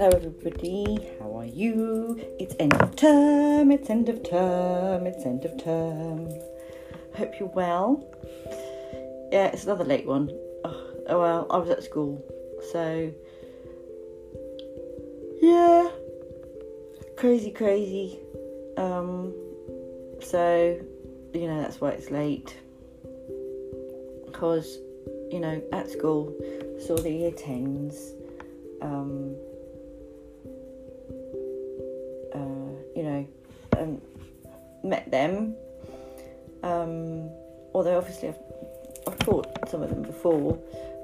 Hello, everybody. How are you? It's end of term. It's end of term. It's end of term. Hope you're well. Yeah, it's another late one. Oh, oh well, I was at school, so yeah, crazy, crazy. Um, so you know that's why it's late. Because you know at school saw the year tens. Um, met them. Um, although obviously I've, I've taught some of them before,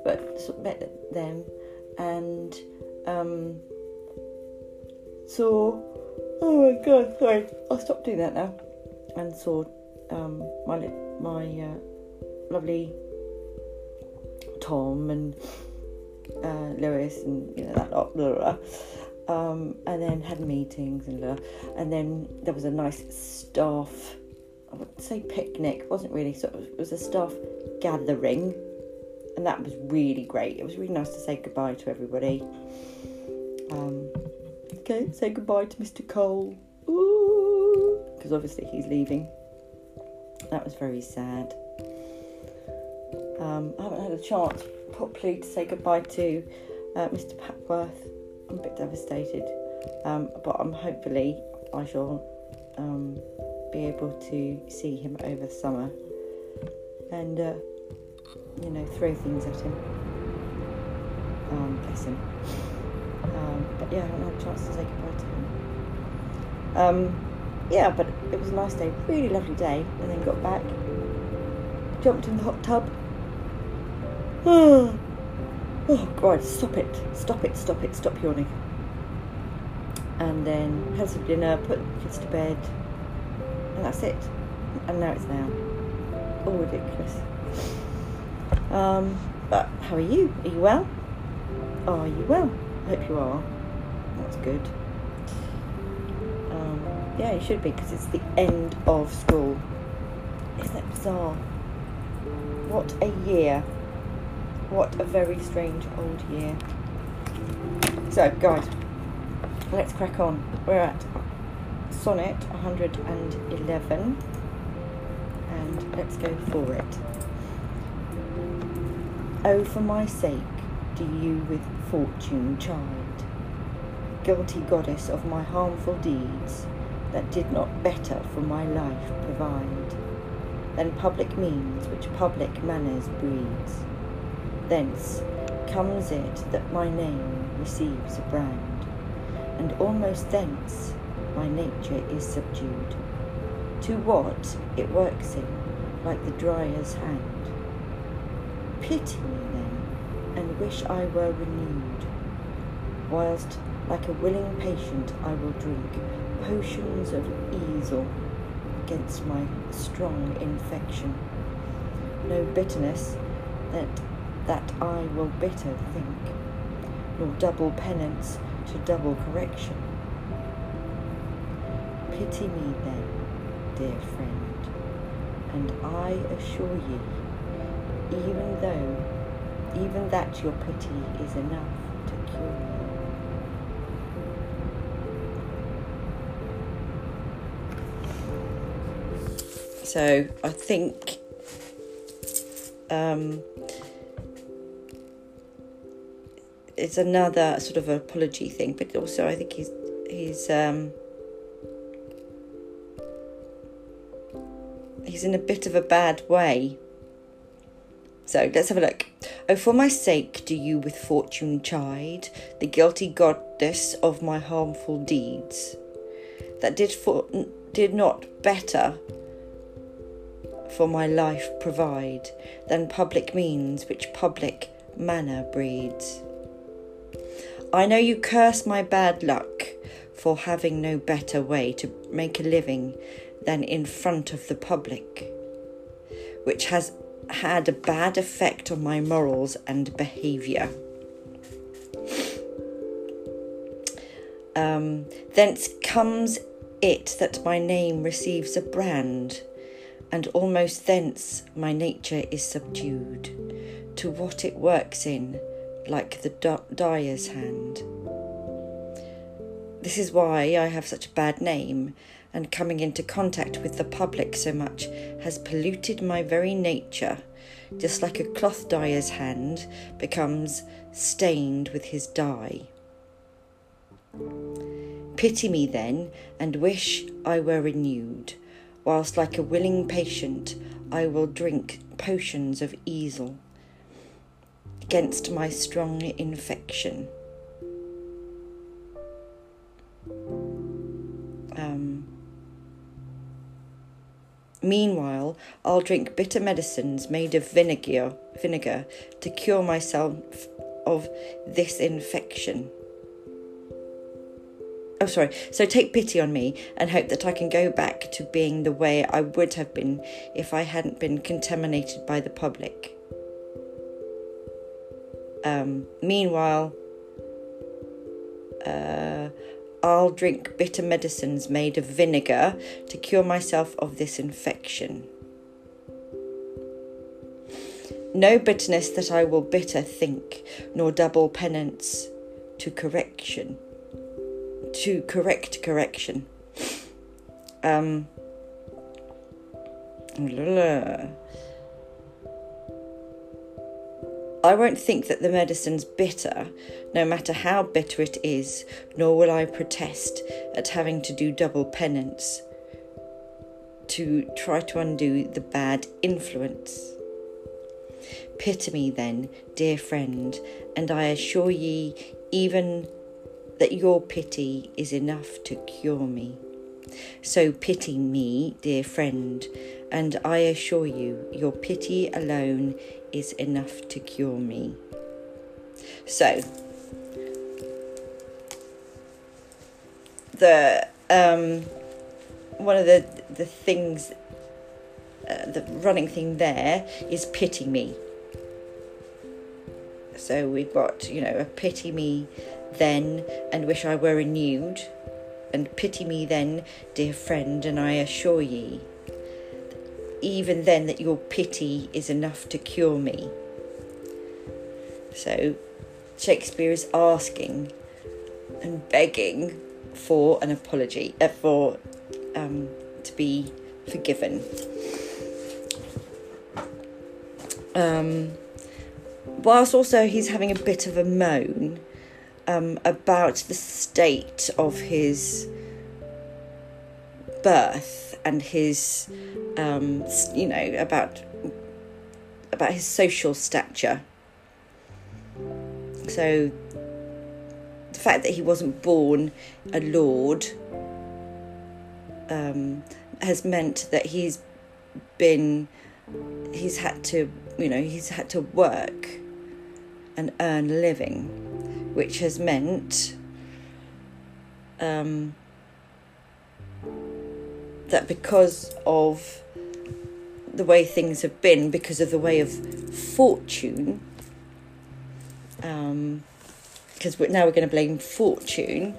but sort of met them and um, saw. Oh my god! Sorry, I'll stop doing that now. And saw um, my my uh, lovely Tom and uh, Lewis and you know that lot, blah, blah, blah. Um, and then had meetings and blah, and then there was a nice staff. I wouldn't say picnic. Wasn't really sort of. It was a staff gathering, and that was really great. It was really nice to say goodbye to everybody. Um, okay, say goodbye to Mr. Cole because obviously he's leaving. That was very sad. Um, I haven't had a chance properly to say goodbye to uh, Mr. Papworth. I'm a bit devastated, um, but I'm hopefully I shall um, be able to see him over summer and uh, you know throw things at him. Um, bless him. Um, but yeah, I haven't had a chance to say goodbye to him. Um, yeah, but it was a nice day, really lovely day, and then got back, jumped in the hot tub. Oh, oh God, stop it, stop it, stop it, stop yawning. And then had some dinner, put kids to bed, and that's it. And now it's now. All ridiculous. Um, but how are you? Are you well? Are you well? I hope you are. That's good. Um, yeah, you should be because it's the end of school. Isn't that bizarre? What a year. What a very strange old year. So, guys, let's crack on. We're at sonnet 111 and let's go for it. Oh, for my sake, do you with fortune chide, guilty goddess of my harmful deeds that did not better for my life provide than public means which public manners breeds. Thence comes it that my name receives a brand, and almost thence my nature is subdued to what it works in, like the dryer's hand. Pity me then, and wish I were renewed, whilst like a willing patient I will drink potions of eisel against my strong infection. No bitterness that that I will bitter think, nor double penance to double correction. Pity me then, dear friend, and I assure ye, even though, even that your pity is enough to cure you. So I think um, it's another sort of apology thing, but also I think he's he's um, he's in a bit of a bad way. So let's have a look. Oh, for my sake, do you with fortune chide, the guilty goddess of my harmful deeds, that did for did not better for my life provide than public means which public manner breeds. I know you curse my bad luck for having no better way to make a living than in front of the public, which has had a bad effect on my morals and behaviour. Um, thence comes it that my name receives a brand and almost thence my nature is subdued to what it works in, like the dyer's hand. This is why I have such a bad name, and coming into contact with the public so much has polluted my very nature, just like a cloth dyer's hand becomes stained with his dye. Pity me then, and wish I were renewed, whilst like a willing patient I will drink potions of eisel against my strong infection. Um, meanwhile, I'll drink bitter medicines made of vinegar, vinegar to cure myself of this infection. Oh, sorry. So take pity on me and hope that I can go back to being the way I would have been if I hadn't been contaminated by the public. Um, meanwhile, uh, I'll drink bitter medicines made of vinegar to cure myself of this infection. No bitterness that I will bitter think, nor double penance to correction. To correct correction. Um, I won't think that the medicine's bitter, no matter how bitter it is, nor will I protest at having to do double penance to try to undo the bad influence. Pity me then, dear friend, and I assure ye even that your pity is enough to cure me. So pity me, dear friend, and I assure you, your pity alone is enough to cure me. So, the um, one of the the things, uh, the running thing there is pity me. So we've got you know a pity me then and wish I were renewed, and pity me then, dear friend, and I assure ye even then that your pity is enough to cure me. So Shakespeare is asking and begging for an apology, uh, for um, to be forgiven. Um, whilst also he's having a bit of a moan um, about the state of his birth and his um, you know, about about his social stature. So the fact that he wasn't born a lord um, has meant that he's been he's had to you know he's had to work and earn a living, which has meant um, that because of the way things have been because of the way of fortune. Um, because now we're going to blame fortune,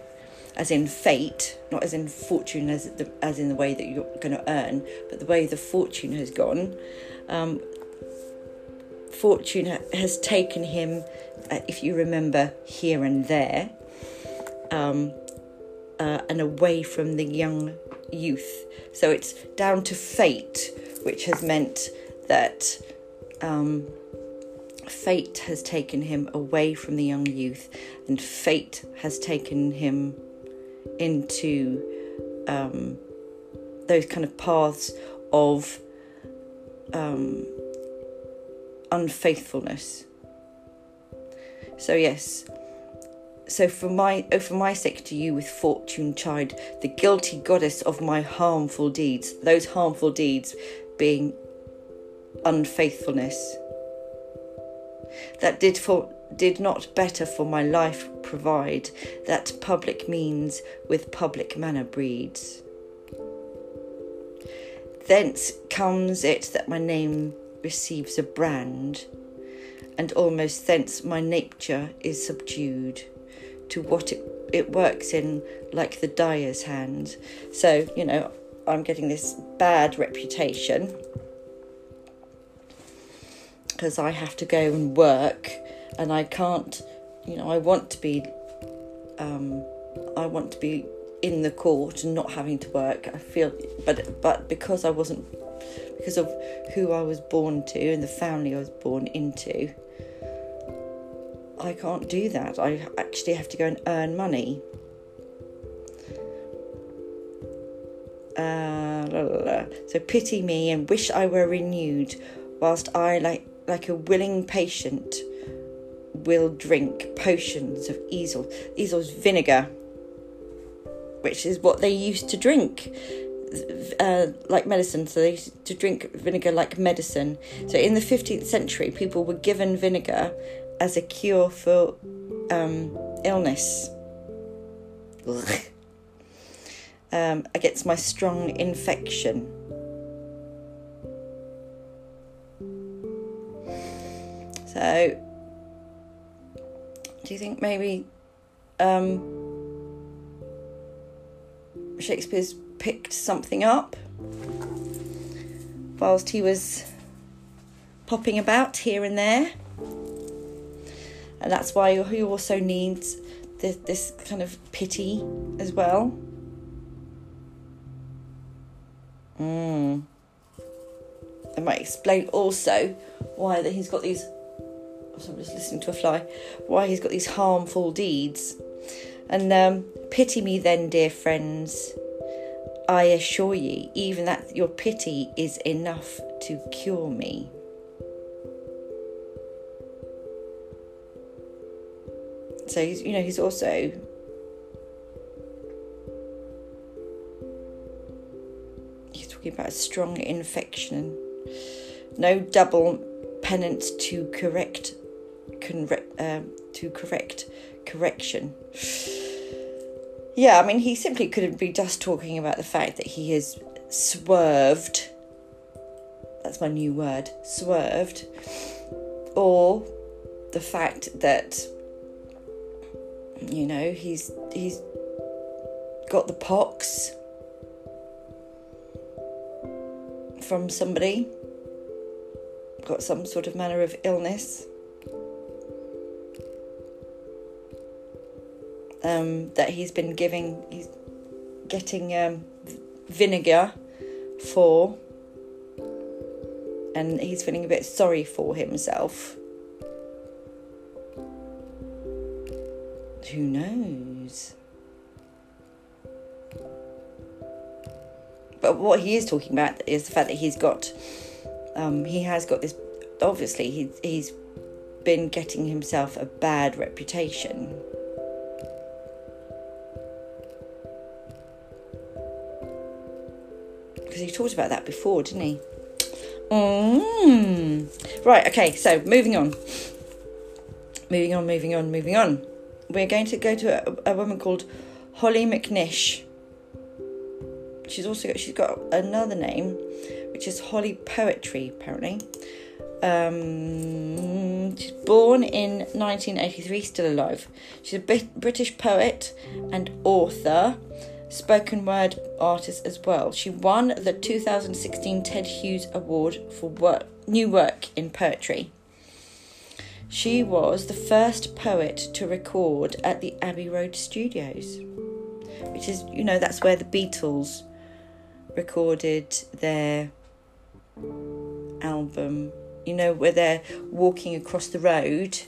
as in fate, not as in fortune as the, as in the way that you're going to earn, but the way the fortune has gone. Um, fortune ha- has taken him, uh, if you remember, here and there, um, uh, and away from the young youth. So it's down to fate which has meant that um, fate has taken him away from the young youth, and fate has taken him into um, those kind of paths of um, unfaithfulness. So yes. So for my oh for my sake to you with fortune chide, the guilty goddess of my harmful deeds, those harmful deeds being unfaithfulness. That did for did not better for my life provide that public means with public manner breeds. Thence comes it that my name receives a brand, and almost thence my nature is subdued to what it, it works in like the dyer's hand. So, you know, I'm getting this bad reputation because I have to go and work and I can't, you know, I want to be, um, I want to be in the court and not having to work. I feel, but but because I wasn't, because of who I was born to and the family I was born into, I can't do that. I actually have to go and earn money. Uh, la, la, la. So pity me and wish I were renewed, whilst I, like like a willing patient, will drink potions of eisel. Eisel's vinegar, which is what they used to drink. Uh, like medicine, so they used to drink vinegar like medicine. So in the 15th century, people were given vinegar as a cure for um, illness. Um, against my strong infection. So, do you think maybe um, Shakespeare's picked something up whilst he was popping about here and there? And that's why he also needs this, this kind of pity as well. Mm. It might explain also why that he's got these. So I'm just listening to a fly. Why he's got these harmful deeds, and um, pity me then, dear friends. I assure ye, even that your pity is enough to cure me. So he's, you know, he's also he's talking about a strong infection. No double penance to correct, correct um, to correct correction. Yeah, I mean, he simply couldn't be just talking about the fact that he has swerved. That's my new word, swerved. Or the fact that, you know, he's he's got the pox from somebody, got some sort of manner of illness. Um, that he's been giving, he's getting um, vinegar for, and he's feeling a bit sorry for himself. Who knows? But what he is talking about is the fact that he's got, um, he has got this. Obviously, he, he's been getting himself a bad reputation. Because he talked about that before, didn't he? Mm. Right, okay, so moving on. Moving on, moving on, moving on. We're going to go to a, a woman called Hollie McNish she's also got, she's got another name, which is Hollie Poetry, apparently. Um, she's born in 1983, still alive. She's a British poet and author, spoken word artist as well. She won the 2016 Ted Hughes Award for work, new work in poetry. She was the first poet to record at the Abbey Road Studios, which is, you know, that's where the Beatles recorded their album. You know where they're walking across the road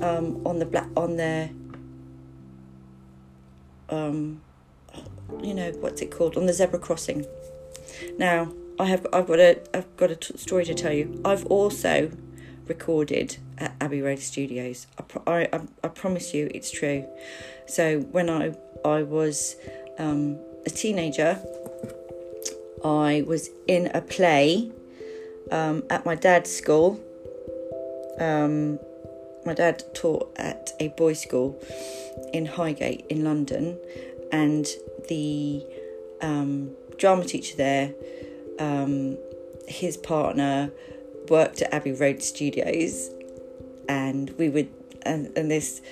um, on the black on their um, you know what's it called on the zebra crossing. Now I have I've got a I've got a t- story to tell you. I've also recorded at Abbey Road Studios. I, pro- I, I, I promise you it's true. So when I I was um, a teenager, I was in a play um, at my dad's school. Um, my dad taught at a boys' school in Highgate in London, and the um, drama teacher there, um, his partner, worked at Abbey Road Studios, and we would and, and this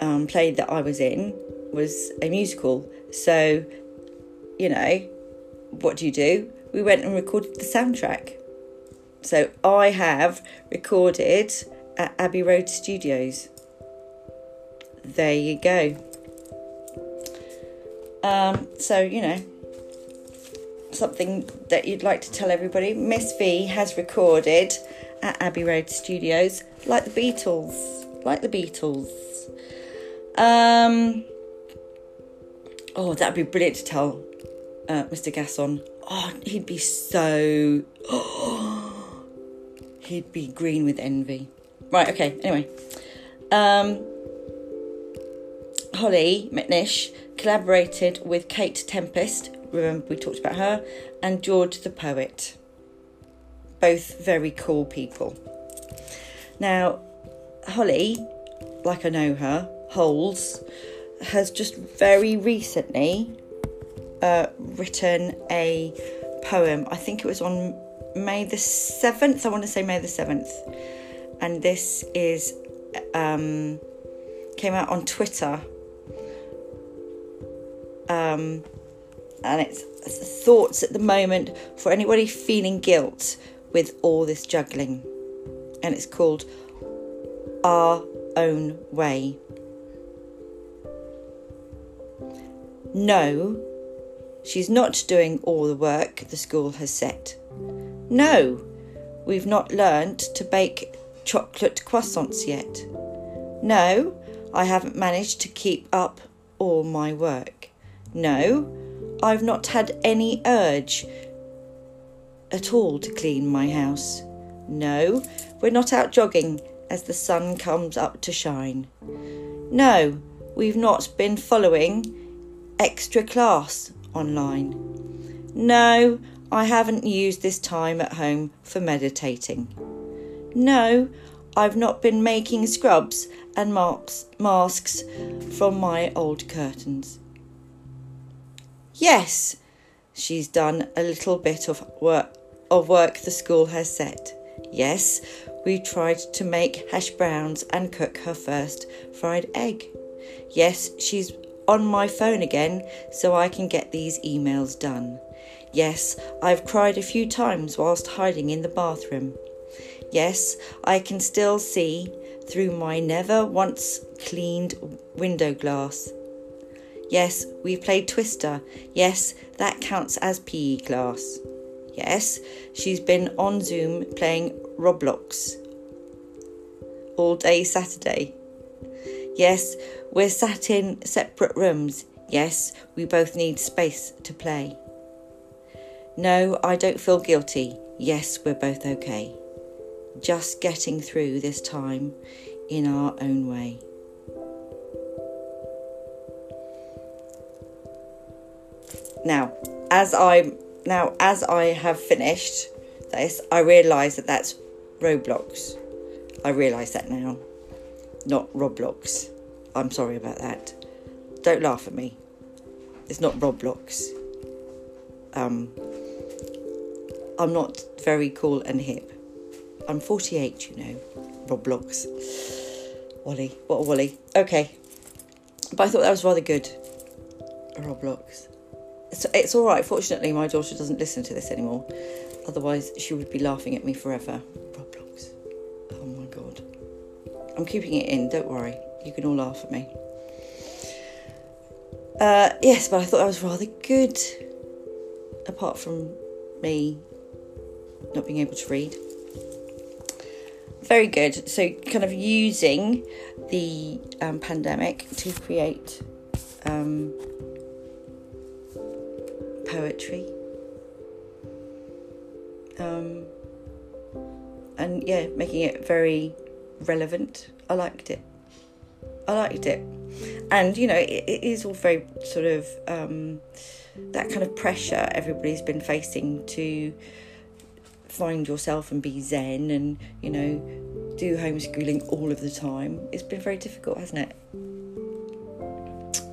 um, play that I was in was a musical. So, you know, what do you do? We went and recorded the soundtrack. So I have recorded at Abbey Road Studios. There you go. Um, so, you know, something that you'd like to tell everybody Miss V has recorded at Abbey Road Studios, like the Beatles. Like the Beatles. Um, oh, that'd be brilliant to tell uh, Mr. Gasson. Oh, he'd be so. Oh, he'd be green with envy. Right, okay, anyway. Um, Hollie McNish collaborated with Kate Tempest, remember we talked about her, and George the Poet. Both very cool people. Now, Hollie, like I know her, Holes, has just very recently uh, written a poem. I think it was on May the 7th. I want to say May the 7th. And this is um, came out on Twitter. Um, and it's thoughts at the moment for anybody feeling guilt with all this juggling. And it's called Our Own Way. No, she's not doing all the work the school has set. No, we've not learnt to bake chocolate croissants yet. No, I haven't managed to keep up all my work. No, I've not had any urge at all to clean my house. No, we're not out jogging as the sun comes up to shine. No, we've not been following extra class online. No, I haven't used this time at home for meditating. No, I've not been making scrubs and marks, masks from my old curtains. Yes, she's done a little bit of work of work the school has set. Yes, we tried to make hash browns and cook her first fried egg. Yes, she's on my phone again so I can get these emails done. Yes, I've cried a few times whilst hiding in the bathroom. Yes, I can still see through my never once cleaned window glass. Yes, we've played Twister. Yes, that counts as PE class. Yes, she's been on Zoom playing Roblox all day Saturday. Yes, we're sat in separate rooms. Yes, we both need space to play. No, I don't feel guilty. Yes, we're both okay. Just getting through this time in our own way. Now, as I now as I have finished this, I realise that that's Roblox. I realise that now not Roblox. I'm sorry about that. Don't laugh at me. It's not Roblox. Um, I'm not very cool and hip. I'm 48, you know. Roblox. Wally. What a Wally. Okay. But I thought that was rather good. Roblox. It's, it's alright. Fortunately, my daughter doesn't listen to this anymore. Otherwise, she would be laughing at me forever. Roblox. Oh my god. I'm keeping it in, don't worry. You can all laugh at me. Uh, yes, but I thought that was rather good. Apart from me not being able to read. Very good. So, kind of using the um, pandemic to create um, poetry. Um, and yeah, making it very relevant. I liked it. I liked it. And, you know, it, it is all very sort of um, that kind of pressure everybody's been facing to find yourself and be zen and, you know, do homeschooling all of the time. It's been very difficult, hasn't it?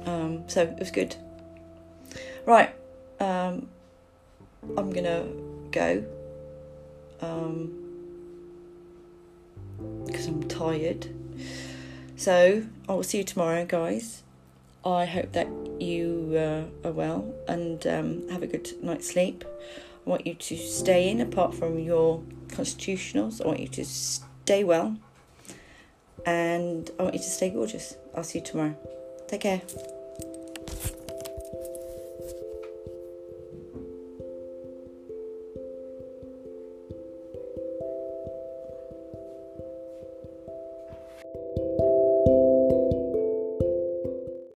Um, so it was good. Right. Um, I'm to go. Um, because I'm tired. So I will see you tomorrow, guys. I hope that you uh, are well and um, have a good night's sleep. I want you to stay in apart from your constitutionals. I want you to stay well and I want you to stay gorgeous. I'll see you tomorrow. Take care.